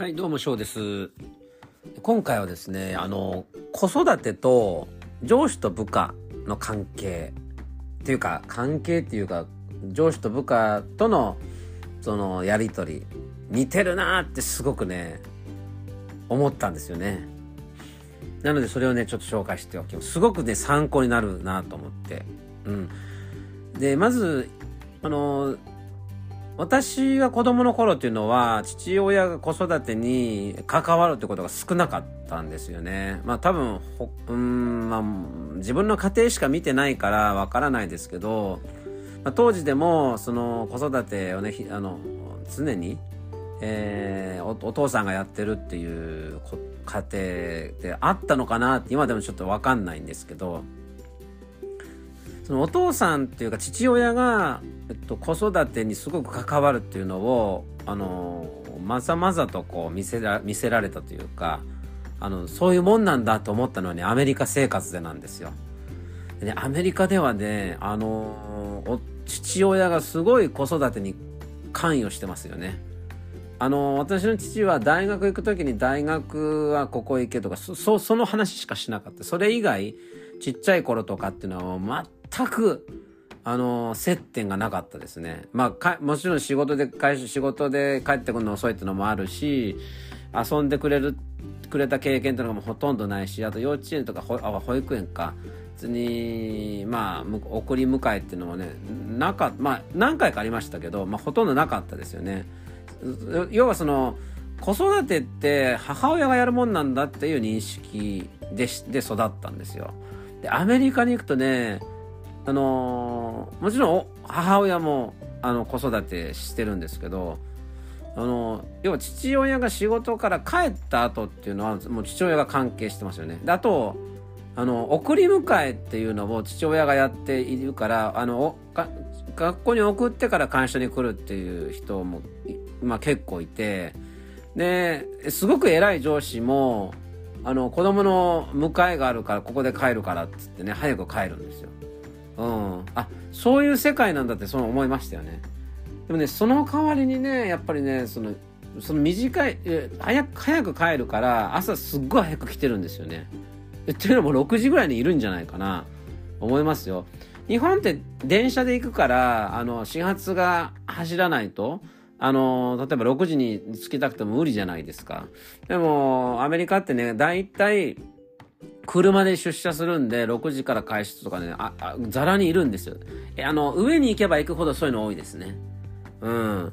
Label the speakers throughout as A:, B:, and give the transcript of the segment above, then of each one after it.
A: はい、どうも、翔です。今回はですね、あの、子育てと上司と部下の関係っていうか、関係っていうか、上司と部下とのそのやりとり、似てるなーってすごくね、思ったんですよね。なので、それをね、ちょっと紹介しておきます。すごくね、参考になるなと思って。うん。で、まず、あの、私が子供の頃っていうのは父親が子育てに関わるってことが少なかったんですよね。まあ多分ほうんまあ自分の家庭しか見てないからわからないですけど、まあ、当時でもその子育てをねあの常に、えーおお父さんがやってるっていう家庭であったのかなって今でもちょっとわかんないんですけど。そのお父さんっていうか父親が、えっと、子育てにすごく関わるっていうのをあのまざまざとこう見せら見せられたというかあのそういうもんなんだと思ったのはねアメリカ生活でなんですよ。でねアメリカではねあのお父親がすごい子育てに関与してますよね。あの私の父は大学行く時に大学はここ行けとかそそその話しかしなかったそれ以外ちっちゃい頃とかっていうのは全くあの接点がなかったですねまあもちろん仕事で仕事で帰ってくるの遅いってのもあるし遊んでくれるくれた経験っていうのもほとんどないしあと幼稚園とか保あ保育園か別にまあ送り迎えっていうのもねなかまあ何回かありましたけど、まあ、ほとんどなかったですよね。要はその子育てって母親がやるもんなんだっていう認識でで育ったんですよ。でアメリカに行くとねあのーもちろん母親もあの子育てしてるんですけどあの要は父親が仕事から帰った後っていうのはもう父親が関係してますよね。であとあの送り迎えっていうのを父親がやっているからあの学校に送ってから会社に来るっていう人も、まあ、結構いてですごく偉い上司もあの子供の迎えがあるからここで帰るからっつってね早く帰るんですよ。うん、あそういう世界なんだってそう思いましたよね。でもねその代わりにねやっぱりねそのその短い早く早く帰るから朝すっごい早く来てるんですよね。っていうのも6時ぐらいにいるんじゃないかな思いますよ。日本って電車で行くからあの始発が走らないとあの例えば6時に着きたくても無理じゃないですか。でもアメリカってね大体車で出社するんで6時から開始とかねああざらにいるんですよ。えあの上に行けば行くほどそういうの多いですね。うん。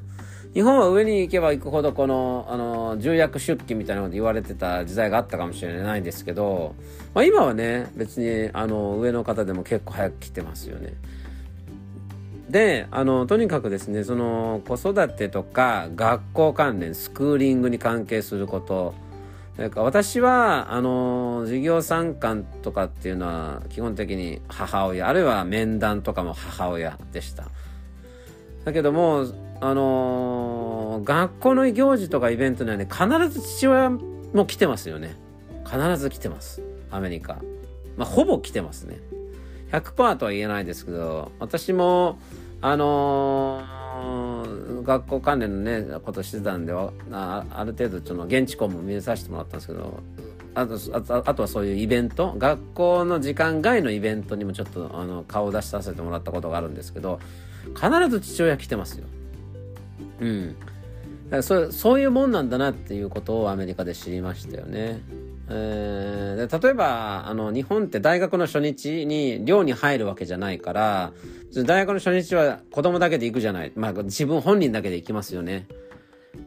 A: 日本は上に行けば行くほどこのあの重役出勤みたいなこと言われてた時代があったかもしれないんですけど、まあ、今はね別にあの上の方でも結構早く来てますよね。であのとにかくですねその子育てとか学校関連スクーリングに関係することそれか私はあの授業参観とかっていうのは基本的に母親あるいは面談とかも母親でした。だけどもあの学校の行事とかイベントにはね必ず父親も来てますよね。必ず来てます。アメリカ。まあほぼ来てますね。100%とは言えないですけど私もあのー学校関連のねことしてたんであある程度その現地校も見させてもらったんですけどあとあとあとはそういうイベント学校の時間外のイベントにもちょっとあの顔を出しさせてもらったことがあるんですけど必ず父親来てますよ。うん、だからそそういうもんなんだなっていうことをアメリカで知りましたよね。えー例えばあの日本って大学の初日に寮に入るわけじゃないから大学の初日は子供だけで行くじゃない、まあ、自分本人だけで行きますよね。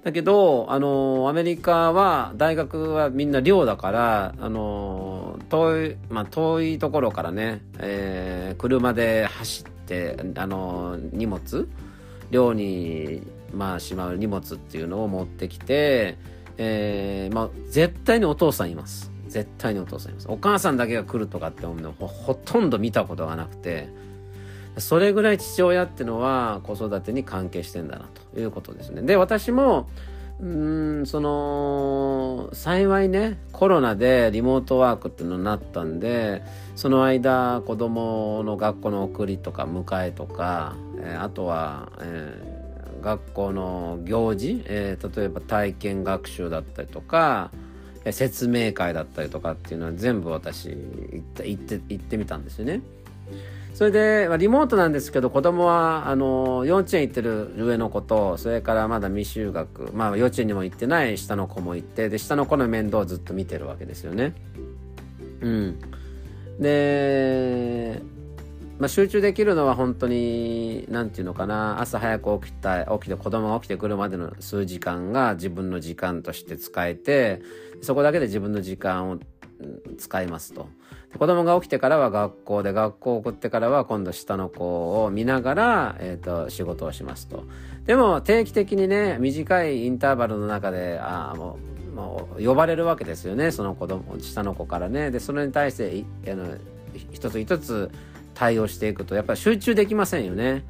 A: だけどあのアメリカは大学はみんな寮だからあの遠い、まあ、遠いところからね、えー車で走ってあの荷物？寮に、まあ、しまう荷物っていうのを持ってきて、えーまあ、絶対にお父さんいます。絶対にお父さんいます。お母さんだけが来るとかって思うのほほとんど見たことがなくてそれぐらい父親ってのは子育てに関係してんだなということですね。で私もうんその幸いねコロナでリモートワークっていうのになったんでその間子供の学校の送りとか迎えとか、えーあとは、えー学校の行事、えー、例えば体験学習だったりとか説明会だったりとかっていうのは全部私行って行って行ってみたんですよね。それで、リモートなんですけど、子供は、あの、幼稚園行ってる上の子と、それからまだ未就学、まあ幼稚園にも行ってない下の子も行って、で、下の子の面倒をずっと見てるわけですよね。うん。で、まあ、集中できるのは本当に、なんていうのかな、朝早く起きた、起きて子供が起きてくるまでの数時間が自分の時間として使えて、そこだけで自分の時間を使いますと。子供が起きてからは学校で、学校を送ってからは今度下の子を見ながら、え、ー、と、仕事をしますと。でも定期的にね、短いインターバルの中で、ああ、もう、もう呼ばれるわけですよね、その子供、下の子からね。で、それに対して、一つ一つ対応していくと、やっぱり集中できませんよね。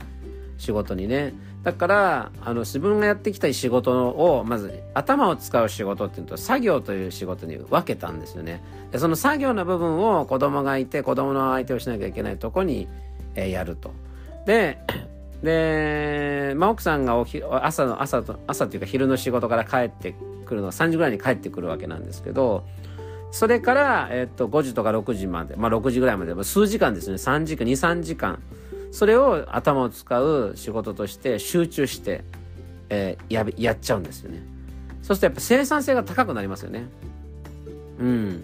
A: 仕事にね。だから、あの、自分がやってきた仕事を、まず、頭を使う仕事っていうと、作業という仕事に分けたんですよね。で、その作業の部分を子供がいて、子供の相手をしなきゃいけないとこに、えー、やると。で、で、まあ、奥さんがおひ朝の、朝と、朝っていうか昼の仕事から帰ってくるのは3時ぐらいに帰ってくるわけなんですけど、それから、えっと、5時とか6時まで、まあ、6時ぐらいまで、数時間ですね、3時間、2、3時間。それを頭を使う仕事として集中して、えー、ややっちゃうんですよね。そうするとやっぱ生産性が高くなりますよね。うん。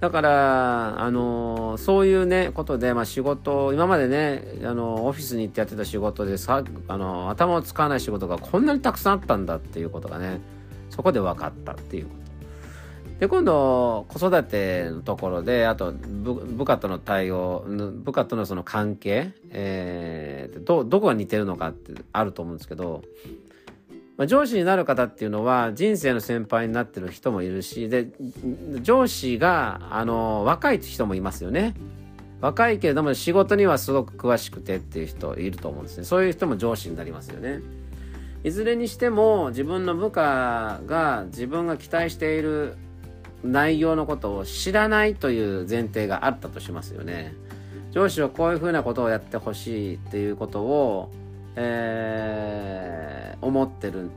A: だから、あのー、そういうね、ことで、まあ仕事、今までね、あのー、オフィスに行ってやってた仕事でさ、あのー、頭を使わない仕事がこんなにたくさんあったんだっていうことがね、そこで分かったっていうこと。で今度子育てのところであと部下との対応部下とのその関係、えー、どどこが似てるのかってあると思うんですけど、まあ、上司になる方っていうのは人生の先輩になってる人もいるしで上司があの若い人もいますよね。若いけれども仕事にはすごく詳しくてっていう人いると思うんですね。そういう人も上司になりますよね。いずれにしても自分の部下が自分が期待している内容のことを知らないという前提があったとしますよね。上司はこういうふうなことをやってほしいっていうことを、えー、思ってる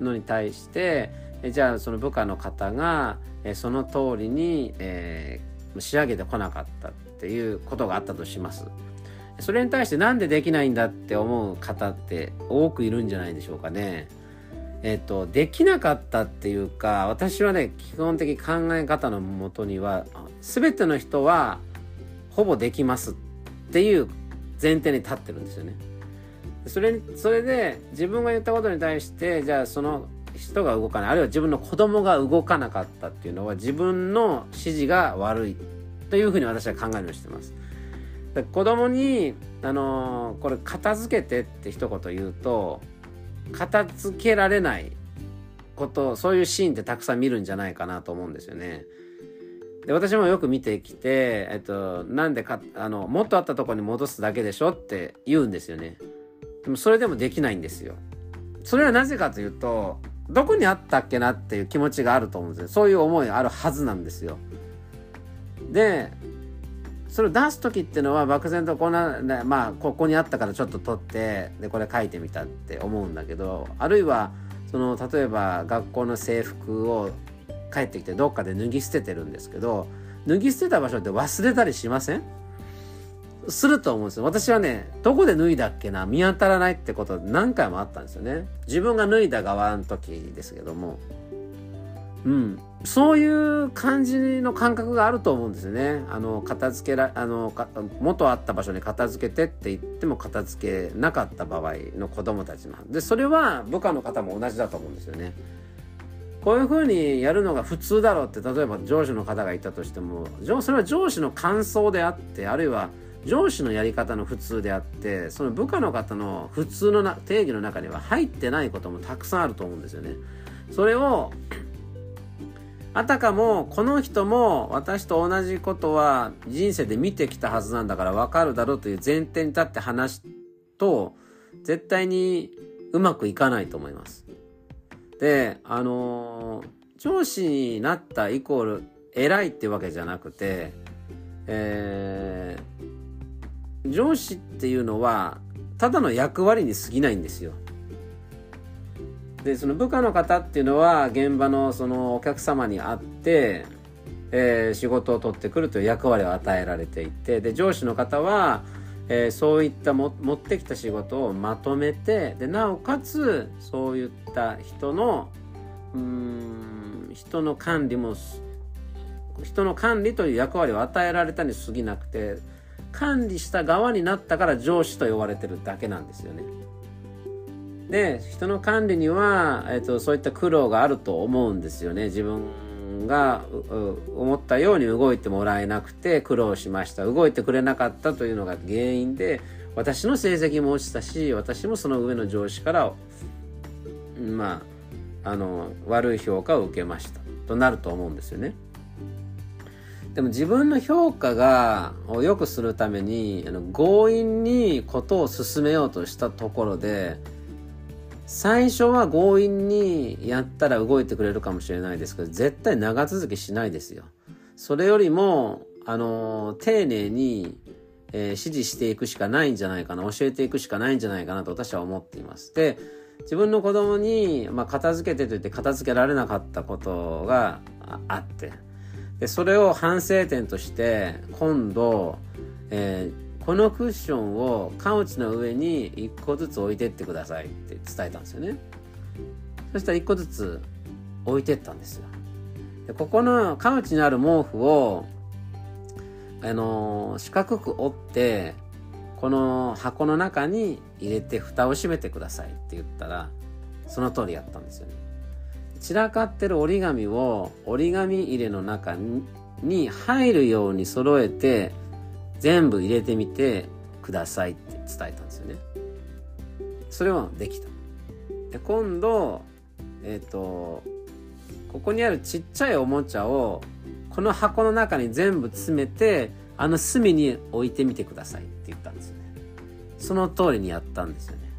A: のに対してじゃあその部下の方がその通りに、えー、仕上げてこなかったっていうことがあったとします。それに対してなんでできないんだって思う方って多くいるんじゃないでしょうかね。えっ、と、できなかったっていうか、私はね、基本的考え方のもとには、全ての人は、ほぼできますっていう前提に立ってるんですよね。それ、それで、自分が言ったことに対して、じゃあその人が動かない、あるいは自分の子供が動かなかったっていうのは、自分の指示が悪いというふうに私は考えるようにしてます。で子供に、あのー、これ片付けてって一言言うと、片付けられないことそういうシーンってたくさん見るんじゃないかなと思うんですよね。で私もよく見てきて、えっと、なんでかあのもっとあったとこに戻すだけでしょって言うんですよね。でもそれでもできないんですよ。それはなぜかというとどこにあったっけなっていう気持ちがあると思うんですよ。そういう思いがあるはずなんですよ。でそれを出す時っていうのは漠然とこんな、まあここにあったからちょっと取ってでこれ書いてみたって思うんだけどあるいはその例えば学校の制服を帰ってきてどっかで脱ぎ捨ててるんですけど脱ぎ捨てた場所って忘れたりしません？すると思うんですよ。私はね、どこで脱いだっけな？見当たらないってこと何回もあったんですよね。自分が脱いだ側の時ですけども。うん。そういう感じの感覚があると思うんですよね。あの、片付けら、あの、元あった場所に片付けてって言っても片付けなかった場合の子供たちの。で、それは部下の方も同じだと思うんですよね。こういうふうにやるのが普通だろうって、例えば上司の方がいたとしても、それは上司の感想であって、あるいは上司のやり方の普通であって、その部下の方の普通のな定義の中には入ってないこともたくさんあると思うんですよね。それをあたかもこの人も私と同じことは人生で見てきたはずなんだからわかるだろうという前提に立って話すと絶対にうまくいかないと思います。で、あの上司になったイコール偉いってわけじゃなくて、えー、上司っていうのはただの役割に過ぎないんですよ。でその部下の方っていうのは現場のそのお客様に会って、えー、仕事を取ってくるという役割を与えられていてで上司の方は、えー、そういったも持ってきた仕事をまとめてでなおかつそういった人のうん人の管理も人の管理という役割を与えられたに過ぎなくて管理した側になったから上司と呼ばれてるだけなんですよね。で人の管理には、えーと、そういった苦労があると思うんですよね。自分が思ったように動いてもらえなくて苦労しました。動いてくれなかったというのが原因で私の成績も落ちたし私もその上の上司からまああの悪い評価を受けました。となると思うんですよね。でも自分の評価がを良くするためにあの強引にことを進めようとしたところで最初は強引にやったら動いてくれるかもしれないですけど絶対長続きしないですよ。それよりもあの丁寧に、えー、指示していくしかないんじゃないかな教えていくしかないんじゃないかなと私は思っています。で自分の子供に、まあ、片付けてと言って片付けられなかったことがあってでそれを反省点として今度、えー、このクッションをカウチの上に1個ずつ置いてってくださいって伝えたんですよね。そしたら1個ずつ置いてったんですよ。でここのカウチにある毛布をあの、四角く折ってこの箱の中に入れて蓋を閉めてくださいって言ったらその通りやったんですよね。散らかってる折り紙を折り紙入れの中に入るように揃えて全部入れてみてくださいって伝えたんですよね。それはできた。で今度、えっ、ー、と、ここにあるちっちゃいおもちゃをこの箱の中に全部詰めてあの隅に置いてみてくださいって言ったんですよね。その通りにやったんですよね。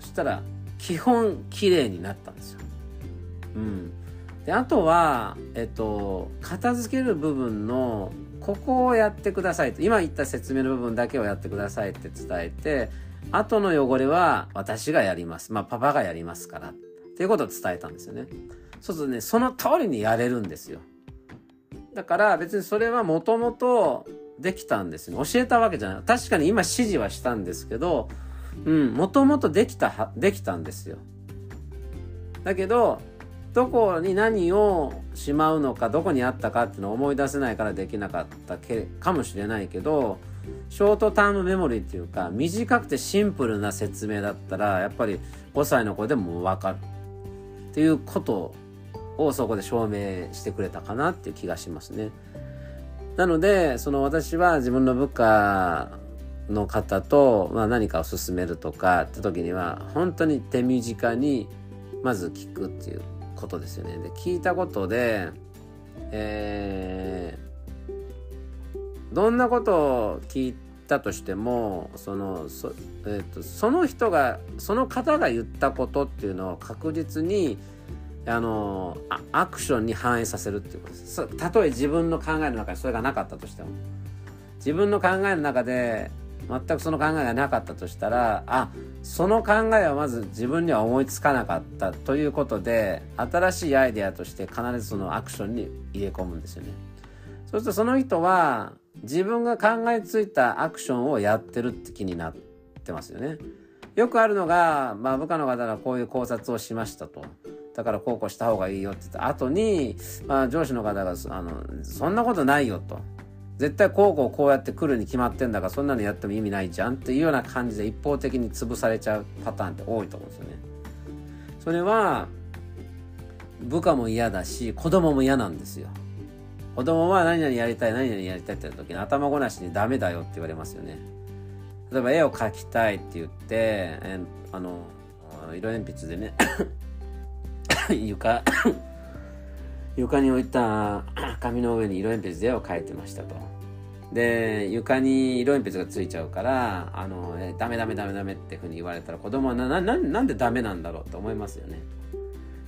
A: そしたら基本綺麗になったんですよ。うん、であとは、えっと、片付ける部分のここをやってくださいと。今言った説明の部分だけをやってくださいって伝えて後の汚れは私がやります。まあパパがやりますから。っていうことを伝えたんですよね。そうするとねその通りにやれるんですよ。だから別にそれはもともとできたんですね教えたわけじゃない。確かに今指示はしたんですけどうんもともとできたできたんですよ。だけどどこに何をしまうのかどこにあったかっていうのを思い出せないからできなかったけかもしれないけどショートタームメモリーっていうか短くてシンプルな説明だったらやっぱり5歳の子でも分かるっていうことをそこで証明してくれたかなっていう気がしますね。なのでその私は自分の部下の方と、まあ、何かを進めるとかって時には本当に手短にまず聞くっていうことですよね。で聞いたことで、えー、どんなことを聞いたとしてもそのそ,、えーと、その人がその方が言ったことっていうのを確実にあのアクションに反映させるっていうことですたとえ自分の考えの中にそれがなかったとしても自分の考えの中で全くその考えがなかったとしたらあその考えはまず自分には思いつかなかったということで新しいアイデアとして必ずそのアクションに入れ込むんですよね。そうするとその人は自分が考えついたアクションをやってるって気になってますよね。よくあるのが、まあ、部下の方がこういう考察をしましたと。だからこうこうした方がいいよって言った後に、まあ、上司の方があのそんなことないよと。絶対こうこうこうやって来るに決まってんだからそんなのやっても意味ないじゃんっていうような感じで一方的に潰されちゃうパターンって多いと思うんですよね。それは部下も嫌だし子供も嫌なんですよ。子供は何々やりたい何々やりたいって言った時に頭ごなしにダメだよって言われますよね。例えば絵を描きたいって言ってえあの色鉛筆でね 床床に置いた 紙の上に色鉛筆で絵を描いてましたと。で床に色鉛筆がついちゃうからあの、えダメダメダメダメってふうに言われたら子供はなななんでダメなんだろうと思いますよね。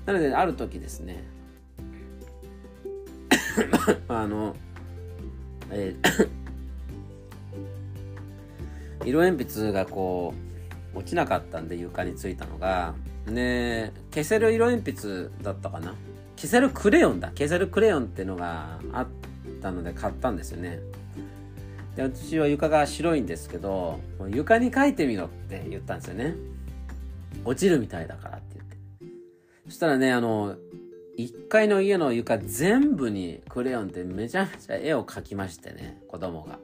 A: なのである時ですね あの、えー、色鉛筆がこう落ちなかったんで床についたのがね消せる色鉛筆だったかな消せるクレヨンだ。消せるクレヨンっていうのがあったので買ったんですよね。で私は床が白いんですけど床に書いてみろって言ったんですよね。落ちるみたいだからって言って。そしたらねあの1階の家の床全部にクレヨンってめちゃめちゃ絵を描きましてね子供が。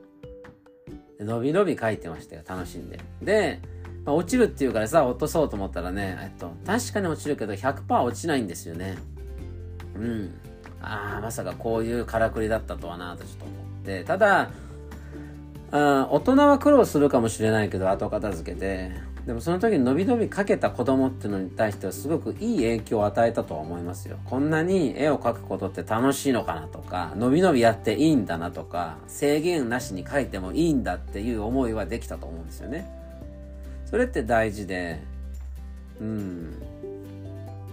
A: のびのび描いてましたよ楽しんで。で、ま、落ちるっていうからさ落とそうと思ったらねえっと確かに落ちるけど100%落ちないんですよね。うんああまさかこういうからくりだったとはなとちょっと思ってただあ大人は苦労するかもしれないけど後片付けてでもその時に伸び伸び描けた子供っていうのに対してはすごくいい影響を与えたとは思いますよ。こんなに絵を描くことって楽しいのかなとか、伸び伸びやっていいんだなとか、制限なしに描いてもいいんだっていう思いはできたと思うんですよね。それって大事で、うん。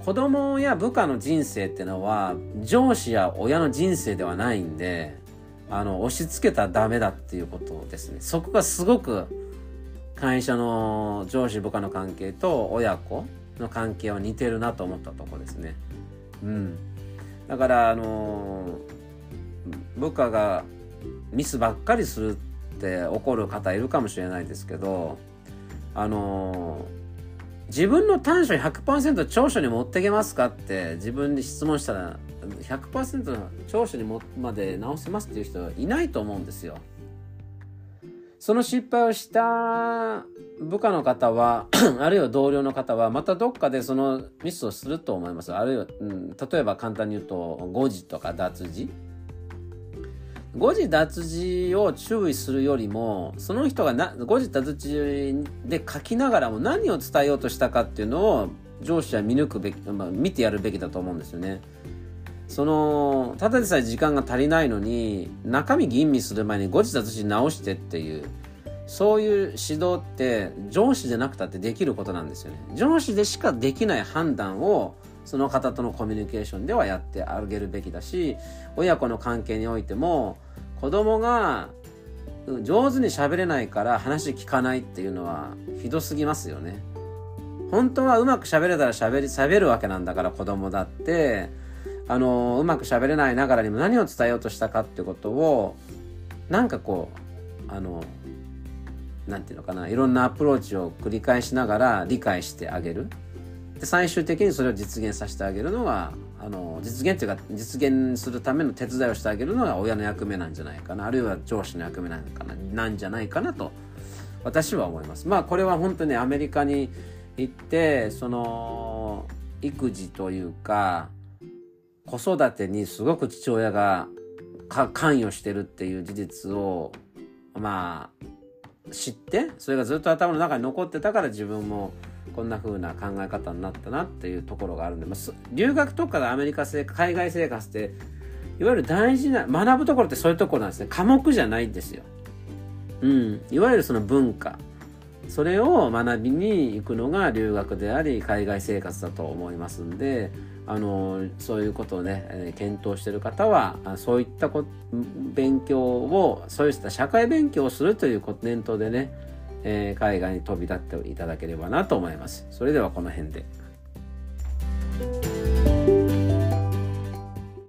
A: 子供や部下の人生ってのは上司や親の人生ではないんで、あの、押し付けたらダメだっていうことですね。そこがすごく会社の上司部下の関係と親子の関係は似てるなと思ったとこですね。うん。だから、あの部下がミスばっかりするって怒る方いるかもしれないですけど、あの自分の短所100%長所に持っていけますかって自分に質問したら100%長所にもまで直せますっていう人はいないと思うんですよ。その失敗をした部下の方は あるいは同僚の方は、またどっかでそのミスをすると思います。あるいは、うん、例えば簡単に言うと、誤字とか脱字。誤字脱字を注意するよりも、その人がな誤字脱字で書きながらも何を伝えようとしたかっていうのを上司は見抜くべき、まあ、見てやるべきだと思うんですよね。そのただでさえ時間が足りないのに中身吟味する前に後日私直してっていうそういう指導って上司でなくたってできることなんですよね上司でしかできない判断をその方とのコミュニケーションではやってあげるべきだし親子の関係においても子供が上手に喋れないから話聞かないっていうのはひどすぎますよね。本当はうまく喋れたら喋り喋るわけなんだから子供だって。あのうまく喋れないながらにも何を伝えようとしたかってことをなんかこうあのなんていうのかないろんなアプローチを繰り返しながら理解してあげる。で最終的にそれを実現させてあげるのがあの実現っていうか実現するための手伝いをしてあげるのが親の役目なんじゃないかな。あるいは上司の役目なんかななんじゃないかなと私は思います。まあこれは本当にアメリカに行ってその育児というか子育てにすごく父親が関与してるっていう事実をまあ知ってそれがずっと頭の中に残ってたから自分もこんな風な考え方になったなっていうところがあるんで、まあ、留学とかアメリカ生海外生活っていわゆる大事な学ぶところってそういうところなんですね。科目じゃないんですよ。うん、いわゆるその文化。それを学びに行くのが留学であり海外生活だと思いますんであのそういうことをね、え検討してる方はそういったこ勉強をそういった社会勉強をするという念頭でね、えー、海外に飛び立っていただければなと思います。それではこの辺で。